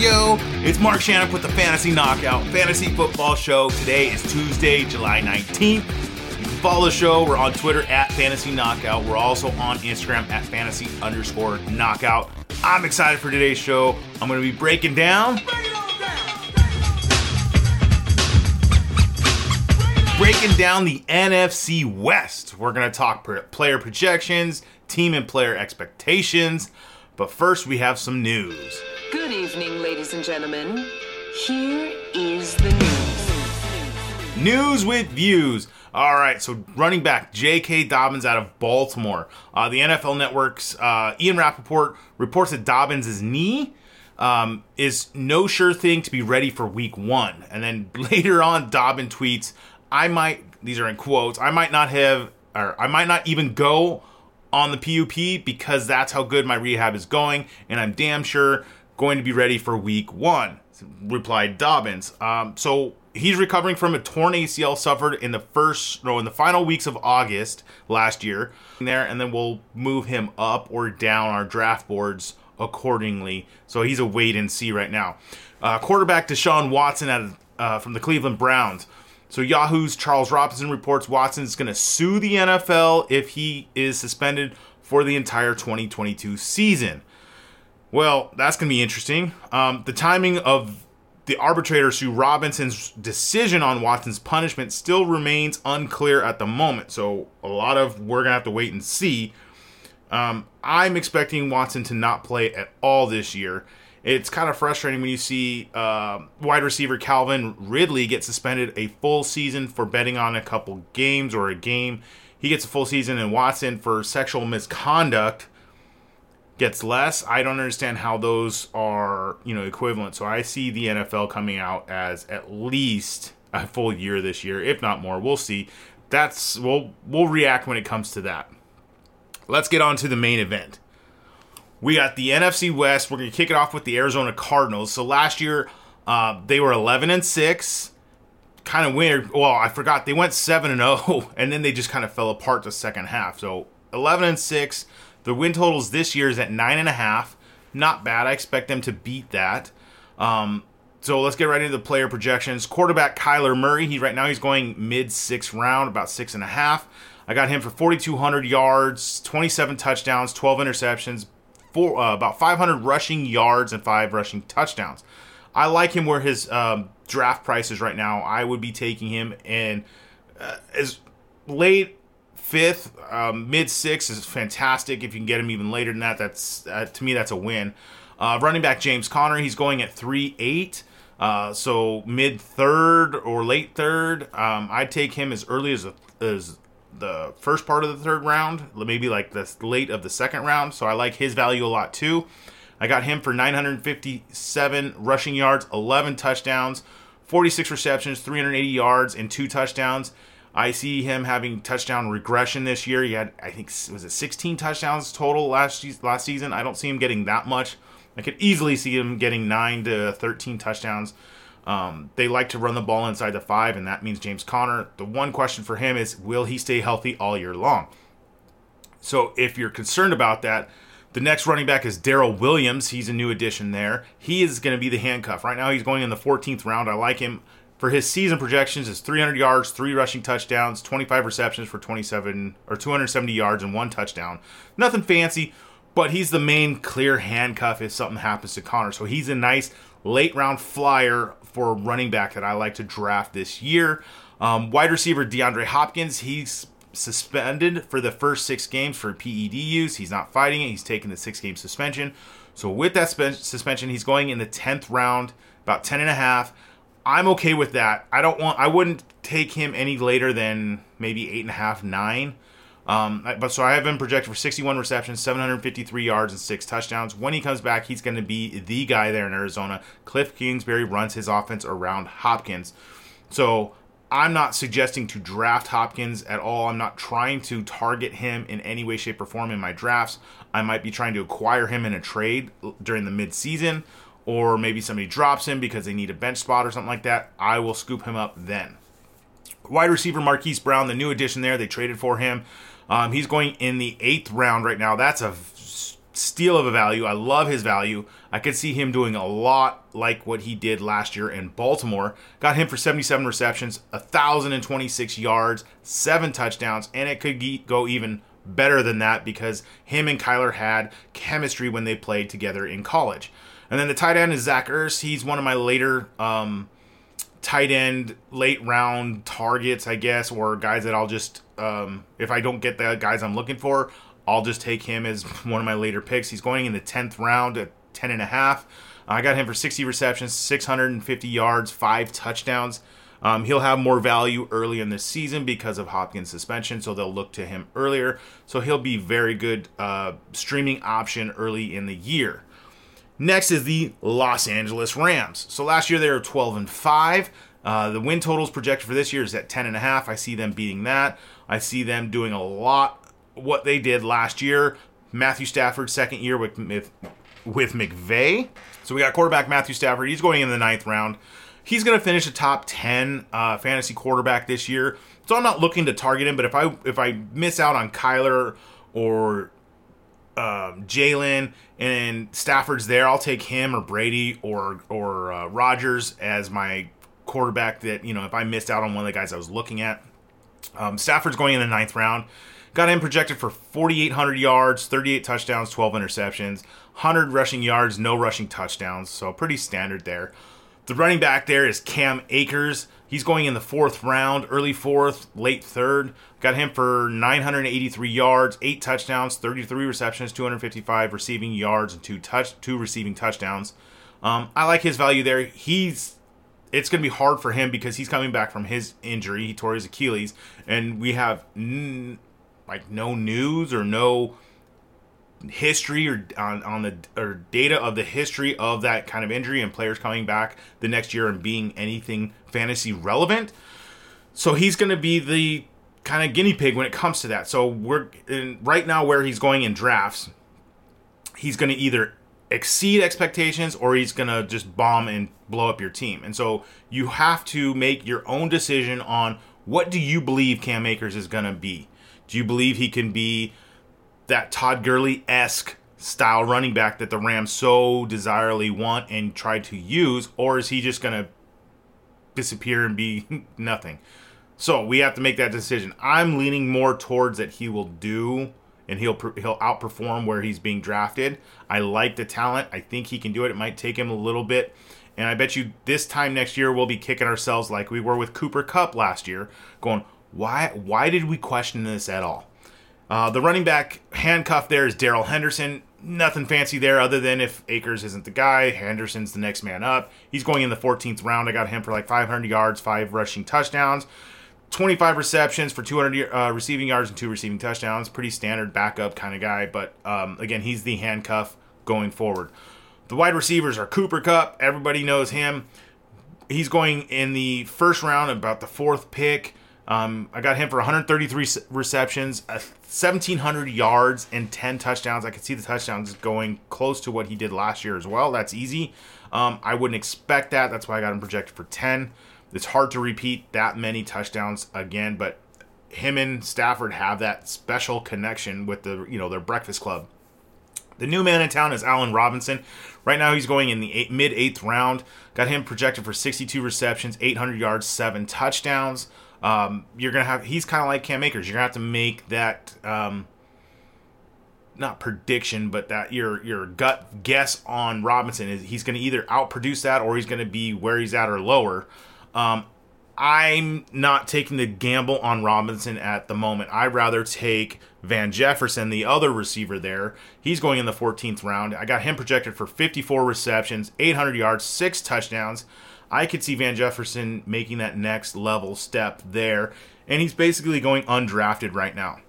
yo? It's Mark Shannon with the Fantasy Knockout Fantasy Football Show. Today is Tuesday, July 19th. You can follow the show. We're on Twitter at Fantasy Knockout. We're also on Instagram at Fantasy underscore Knockout. I'm excited for today's show. I'm going to be breaking down. Breaking down the NFC West. We're going to talk player projections, team and player expectations. But first, we have some news. Good evening, ladies and gentlemen. Here is the news. News with views. All right, so running back J.K. Dobbins out of Baltimore. Uh, the NFL Network's uh, Ian Rapoport reports that Dobbins' knee um, is no sure thing to be ready for week one. And then later on, Dobbin tweets, I might, these are in quotes, I might not have, or I might not even go on the PUP because that's how good my rehab is going, and I'm damn sure going to be ready for week one, replied Dobbins. Um, so he's recovering from a torn ACL suffered in the first, no, in the final weeks of August last year. There, and then we'll move him up or down our draft boards accordingly. So he's a wait and see right now. Uh, quarterback Deshaun Watson at, uh, from the Cleveland Browns. So Yahoo's Charles Robinson reports Watson is going to sue the NFL if he is suspended for the entire 2022 season. Well, that's going to be interesting. Um, the timing of the arbitrator Sue Robinson's decision on Watson's punishment still remains unclear at the moment. So a lot of we're gonna have to wait and see. Um, I'm expecting Watson to not play at all this year. It's kind of frustrating when you see uh, wide receiver Calvin Ridley get suspended a full season for betting on a couple games or a game. He gets a full season, and Watson for sexual misconduct gets less. I don't understand how those are, you know, equivalent. So I see the NFL coming out as at least a full year this year, if not more. We'll see. That's we'll we'll react when it comes to that. Let's get on to the main event. We got the NFC West. We're going to kick it off with the Arizona Cardinals. So last year, uh, they were 11 and 6. Kind of weird. Well, I forgot. They went 7 and 0, and then they just kind of fell apart the second half. So 11 and 6. The win totals this year is at 9.5. Not bad. I expect them to beat that. Um, so let's get right into the player projections. Quarterback Kyler Murray. He right now he's going mid sixth round, about six and a half. I got him for 4,200 yards, 27 touchdowns, 12 interceptions, four, uh, about 500 rushing yards and five rushing touchdowns. I like him where his um, draft price is right now. I would be taking him in uh, as late fifth, um, mid six is fantastic. If you can get him even later than that, that's uh, to me that's a win. Uh, running back James Conner, he's going at three eight. Uh, so mid third or late third, um, I'd take him as early as, a, as the first part of the third round, maybe like the late of the second round. So I like his value a lot too. I got him for 957 rushing yards, 11 touchdowns, 46 receptions, 380 yards, and two touchdowns. I see him having touchdown regression this year. He had, I think, was it 16 touchdowns total last last season. I don't see him getting that much. I could easily see him getting nine to 13 touchdowns. Um, they like to run the ball inside the five, and that means James Conner. The one question for him is will he stay healthy all year long? So if you're concerned about that, the next running back is Darrel Williams. He's a new addition there. He is going to be the handcuff. Right now, he's going in the 14th round. I like him for his season projections. Is 300 yards, three rushing touchdowns, 25 receptions for 27 or 270 yards and one touchdown. Nothing fancy, but he's the main clear handcuff if something happens to Conner. So he's a nice late round flyer for a running back that I like to draft this year. Um, wide receiver DeAndre Hopkins, he's suspended for the first six games for PED use. He's not fighting it. He's taking the six game suspension. So with that spe- suspension, he's going in the 10th round, about 10 and a half. I'm okay with that. I don't want, I wouldn't take him any later than maybe eight and a half, nine. Um, but so I have him projected for 61 receptions, 753 yards, and six touchdowns. When he comes back, he's going to be the guy there in Arizona. Cliff Kingsbury runs his offense around Hopkins. So I'm not suggesting to draft Hopkins at all. I'm not trying to target him in any way, shape, or form in my drafts. I might be trying to acquire him in a trade during the midseason, or maybe somebody drops him because they need a bench spot or something like that. I will scoop him up then. Wide receiver Marquise Brown, the new addition there, they traded for him. Um, he's going in the eighth round right now. That's a steal of a value. I love his value. I could see him doing a lot like what he did last year in Baltimore. Got him for 77 receptions, 1,026 yards, seven touchdowns, and it could go even better than that because him and Kyler had chemistry when they played together in college. And then the tight end is Zach Ertz. He's one of my later um, tight end, late round targets, I guess, or guys that I'll just, um, if I don't get the guys I'm looking for, I'll just take him as one of my later picks. He's going in the 10th round at 10 and a half. I got him for 60 receptions, 650 yards, five touchdowns. Um, he'll have more value early in the season because of Hopkins' suspension, so they'll look to him earlier. So he'll be very good uh, streaming option early in the year. Next is the Los Angeles Rams. So last year they were 12 and 5. Uh, the win totals projected for this year is at 10 and a half. I see them beating that. I see them doing a lot what they did last year. Matthew Stafford, second year with with, with McVay. So we got quarterback Matthew Stafford. He's going in the ninth round. He's going to finish a top ten uh, fantasy quarterback this year. So I'm not looking to target him, but if I if I miss out on Kyler or um, Jalen and Stafford's there, I'll take him or Brady or or uh, Rodgers as my quarterback. That you know, if I missed out on one of the guys I was looking at, um, Stafford's going in the ninth round. Got him projected for 4,800 yards, 38 touchdowns, 12 interceptions, 100 rushing yards, no rushing touchdowns. So pretty standard there. The running back there is Cam Akers. He's going in the fourth round, early fourth, late third. Got him for 983 yards, eight touchdowns, 33 receptions, 255 receiving yards, and two touch, two receiving touchdowns. Um, I like his value there. He's it's going to be hard for him because he's coming back from his injury. He tore his Achilles, and we have n- like no news or no history or on, on the or data of the history of that kind of injury and players coming back the next year and being anything fantasy relevant. So he's going to be the kind of guinea pig when it comes to that. So we're in, right now where he's going in drafts, he's going to either exceed expectations or he's going to just bomb and blow up your team. And so you have to make your own decision on what do you believe Cam Akers is going to be. Do you believe he can be that Todd Gurley esque style running back that the Rams so desirably want and try to use, or is he just going to disappear and be nothing? So we have to make that decision. I'm leaning more towards that he will do and he'll he'll outperform where he's being drafted. I like the talent. I think he can do it. It might take him a little bit. And I bet you this time next year we'll be kicking ourselves like we were with Cooper Kupp last year, going, why why did we question this at all? Uh, the running back handcuff there is Darrell Henderson. Nothing fancy there other than if Akers isn't the guy, Henderson's the next man up. He's going in the 14th round. I got him for like 500 yards, five rushing touchdowns, 25 receptions for 200 uh, receiving yards and two receiving touchdowns. Pretty standard backup kind of guy, but um, again, he's the handcuff going forward. The wide receivers are Cooper Kupp. Everybody knows him. He's going in the first round, about the fourth pick. Um, I got him for 133 receptions, 1,700 yards, and 10 touchdowns. I could see the touchdowns going close to what he did last year as well. That's easy. Um, I wouldn't expect that. That's why I got him projected for 10. It's hard to repeat that many touchdowns again, but him and Stafford have that special connection with the you know their breakfast club. The new man in town is Allen Robinson. Right now, he's going in the eight, mid eighth round. Got him projected for 62 receptions, 800 yards, seven touchdowns um, you're gonna have he's kind of like Cam Akers. You're gonna have to make that um, not prediction, but that your your gut guess on Robinson is he's gonna either outproduce that or he's gonna be where he's at or lower. Um, I'm not taking the gamble on Robinson at the moment. I'd rather take Van Jefferson, the other receiver there. He's going in the 14th round. I got him projected for 54 receptions, 800 yards, six touchdowns. I could see Van Jefferson making that next level step there. And he's basically going undrafted right now.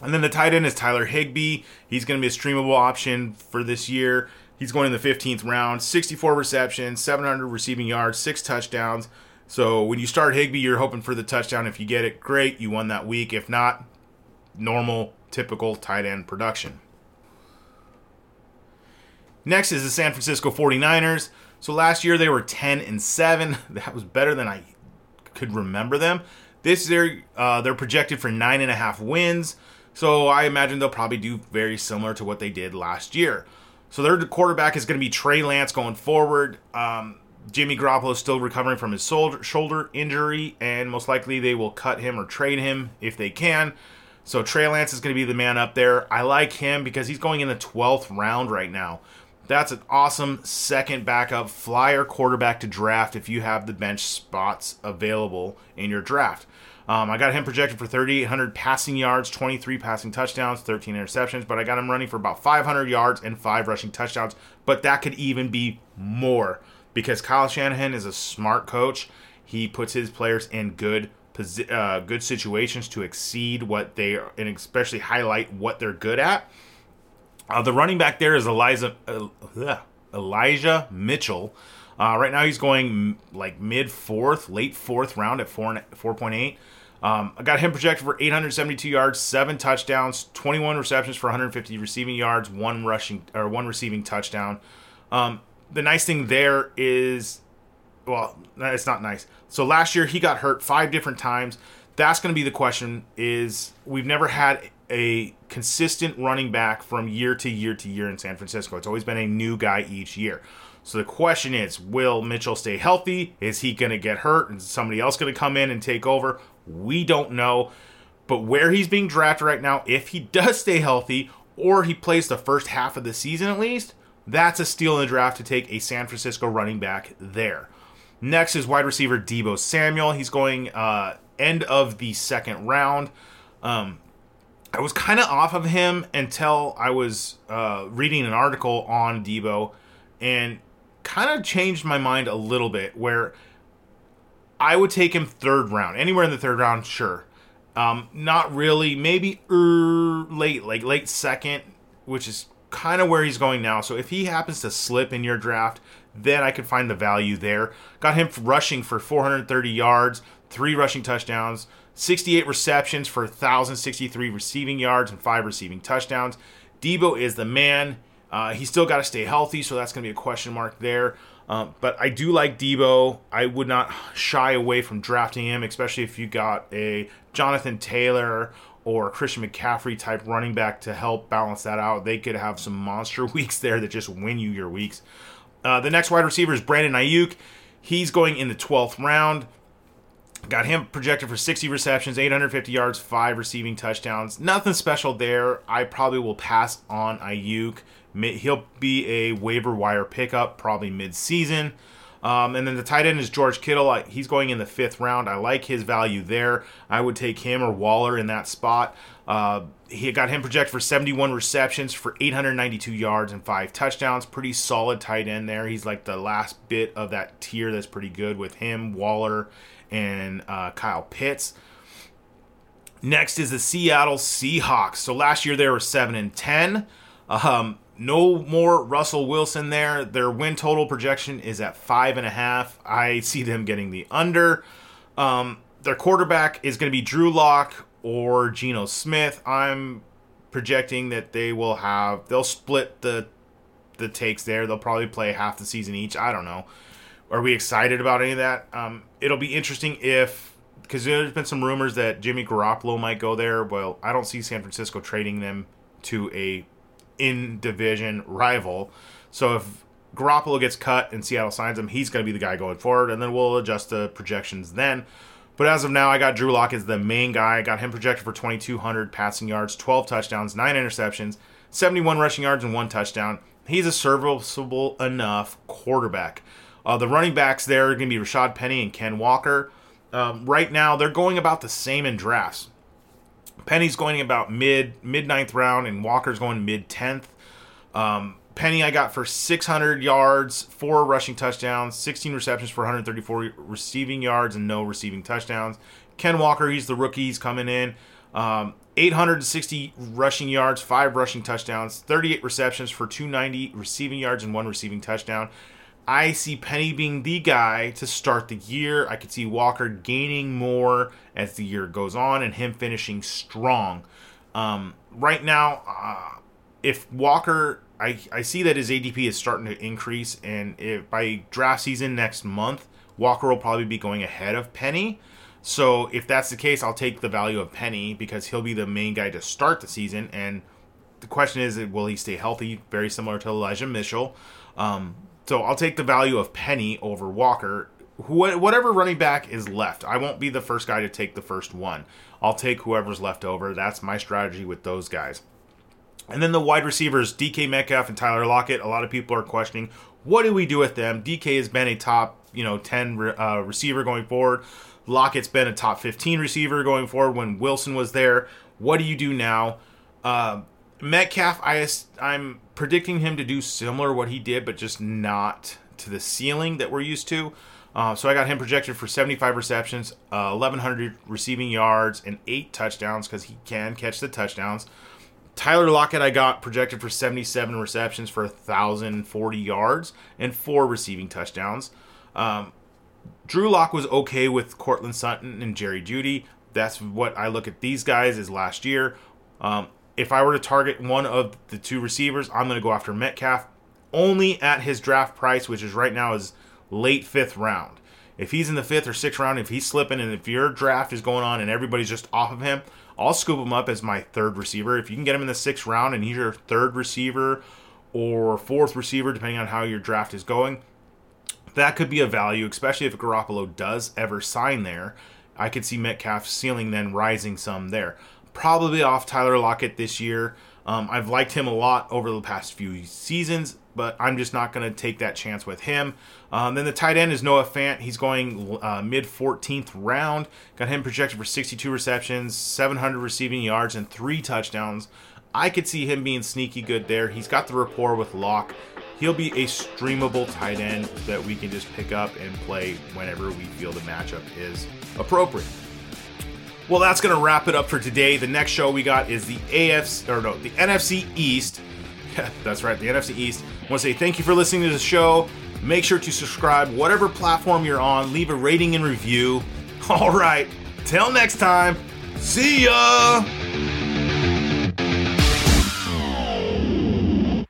And then the tight end is Tyler Higbee. He's going to be a streamable option for this year. He's going in the 15th round, 64 receptions, 700 receiving yards, six touchdowns. So when you start Higbee, you're hoping for the touchdown. If you get it, great. You won that week. If not, normal, typical tight end production. Next is the San Francisco 49ers. So last year they were 10 and 7. That was better than I could remember them. This year uh, they're projected for nine and a half wins. So I imagine they'll probably do very similar to what they did last year. So their quarterback is going to be Trey Lance going forward. Um, Jimmy Garoppolo is still recovering from his shoulder injury, and most likely they will cut him or trade him if they can. So Trey Lance is going to be the man up there. I like him because he's going in the 12th round right now. That's an awesome second backup flyer quarterback to draft if you have the bench spots available in your draft. Um, I got him projected for 3,800 passing yards, 23 passing touchdowns, 13 interceptions, but I got him running for about 500 yards and five rushing touchdowns. But that could even be more because Kyle Shanahan is a smart coach. He puts his players in good uh, good situations to exceed what they are, and especially highlight what they're good at. Uh, the running back there is Eliza, uh, Elijah Mitchell. Uh, right now he's going like mid fourth, late fourth round at four four point eight. Um, I got him projected for 872 yards, seven touchdowns, 21 receptions for 150 receiving yards, one rushing or one receiving touchdown. Um, the nice thing there is, well, it's not nice. So last year he got hurt five different times. That's going to be the question. Is we've never had a consistent running back from year to year to year in San Francisco. It's always been a new guy each year. So the question is, will Mitchell stay healthy? Is he going to get hurt and somebody else going to come in and take over? We don't know. But where he's being drafted right now, if he does stay healthy or he plays the first half of the season at least, that's a steal in the draft to take a San Francisco running back there. Next is wide receiver Deebo Samuel. He's going uh, end of the second round. Um, I was kind of off of him until I was uh, reading an article on Deebo and kind of changed my mind a little bit where I would take him third round. Anywhere in the third round, sure. Um, not really. Maybe er, late, like late second, which is kind of where he's going now. So if he happens to slip in your draft, then I could find the value there. Got him rushing for 430 yards, three rushing touchdowns, 68 receptions for 1,063 receiving yards, and five receiving touchdowns. Deebo is the man. Uh, he's still got to stay healthy, so that's going to be a question mark there. Um, but I do like Deebo. I would not shy away from drafting him, especially if you got a Jonathan Taylor or Christian McCaffrey type running back to help balance that out. They could have some monster weeks there that just win you your weeks. Uh, the next wide receiver is Brandon Aiyuk. He's going in the 12th round. Got him projected for 60 receptions, 850 yards, five receiving touchdowns. Nothing special there. I probably will pass on Aiyuk. He'll be a waiver wire pickup probably mid-season. Um, and then the tight end is George Kittle. he's going in the fifth round. I like his value there. I would take him or Waller in that spot. Uh, he got him projected for 71 receptions for 892 yards and five touchdowns. Pretty solid tight end there. He's like the last bit of that tier that's pretty good with him, Waller, and uh, Kyle Pitts. Next is the Seattle Seahawks. So last year they were seven and ten. Um, no more Russell Wilson there. Their win total projection is at five and a half. I see them getting the under. Um, their quarterback is going to be Drew Lock or Geno Smith. I'm projecting that they will have they'll split the the takes there. They'll probably play half the season each. I don't know. Are we excited about any of that? Um, it'll be interesting if because there's been some rumors that Jimmy Garoppolo might go there. Well, I don't see San Francisco trading them to a in division rival. So if Garoppolo gets cut and Seattle signs him, he's going to be the guy going forward, and then we'll adjust the projections then. But as of now, I got Drew Lock as the main guy. I got him projected for 2,200 passing yards, 12 touchdowns, 9 interceptions, 71 rushing yards, and 1 touchdown. He's a serviceable enough quarterback. Uh, the running backs there are going to be Rashaad Penny and Ken Walker. Um, right now, they're going about the same in drafts. Penny's going about mid mid ninth round, and Walker's going mid tenth. Um, Penny I got for 600 yards, four rushing touchdowns, 16 receptions for 134 receiving yards, and no receiving touchdowns. Ken Walker, he's the rookie, he's coming in. Um, 860 rushing yards, five rushing touchdowns, 38 receptions for 290 receiving yards, and one receiving touchdown. I see Penny being the guy to start the year. I could see Walker gaining more as the year goes on and him finishing strong. Um, right now, uh, if Walker, I, I see that his ADP is starting to increase, and if by draft season next month, Walker will probably be going ahead of Penny. So if that's the case, I'll take the value of Penny because he'll be the main guy to start the season. And the question is, will he stay healthy? Very similar to Elijah Mitchell. Um, so I'll take the value of Penny over Walker. Wh- whatever running back is left, I won't be the first guy to take the first one. I'll take whoever's left over. That's my strategy with those guys. And then the wide receivers, DK Metcalf and Tyler Lockett. A lot of people are questioning what do we do with them. DK has been a top, you know, ten uh, receiver going forward. Lockett's been a top 15 receiver going forward when Wilson was there. What do you do now? Uh, Metcalf, I, I'm predicting him to do similar what he did, but just not to the ceiling that we're used to. Uh, so I got him projected for 75 receptions, uh, 1,100 receiving yards, and eight touchdowns because he can catch the touchdowns. Tyler Lockett, I got projected for 77 receptions for 1,040 yards and four receiving touchdowns. Um, Drew Lock was okay with Courtland Sutton and Jerry Jeudy. That's what I look at these guys as last year. Um, if I were to target one of the two receivers, I'm going to go after Metcalf only at his draft price, which is right now is late fifth round. If he's in the fifth or sixth round, if he's slipping, and if your draft is going on and everybody's just off of him, I'll scoop him up as my third receiver. If you can get him in the sixth round and he's your third receiver or fourth receiver, depending on how your draft is going, that could be a value, especially if Garoppolo does ever sign there. I could see Metcalf's ceiling then rising some there. Probably off Tyler Lockett this year. Um, I've liked him a lot over the past few seasons, but I'm just not going to take that chance with him. Um, then the tight end is Noah Fant. He's going uh, mid 14th round. Got him projected for 62 receptions, 700 receiving yards, and three touchdowns. I could see him being sneaky good there. He's got the rapport with Lock he'll be a streamable tight end that we can just pick up and play whenever we feel the matchup is appropriate. Well, that's going to wrap it up for today. The next show we got is the AFC or no, the NFC East. that's right, the NFC East. I want to say thank you for listening to the show. Make sure to subscribe, whatever platform you're on. Leave a rating and review. All right, till next time. See ya.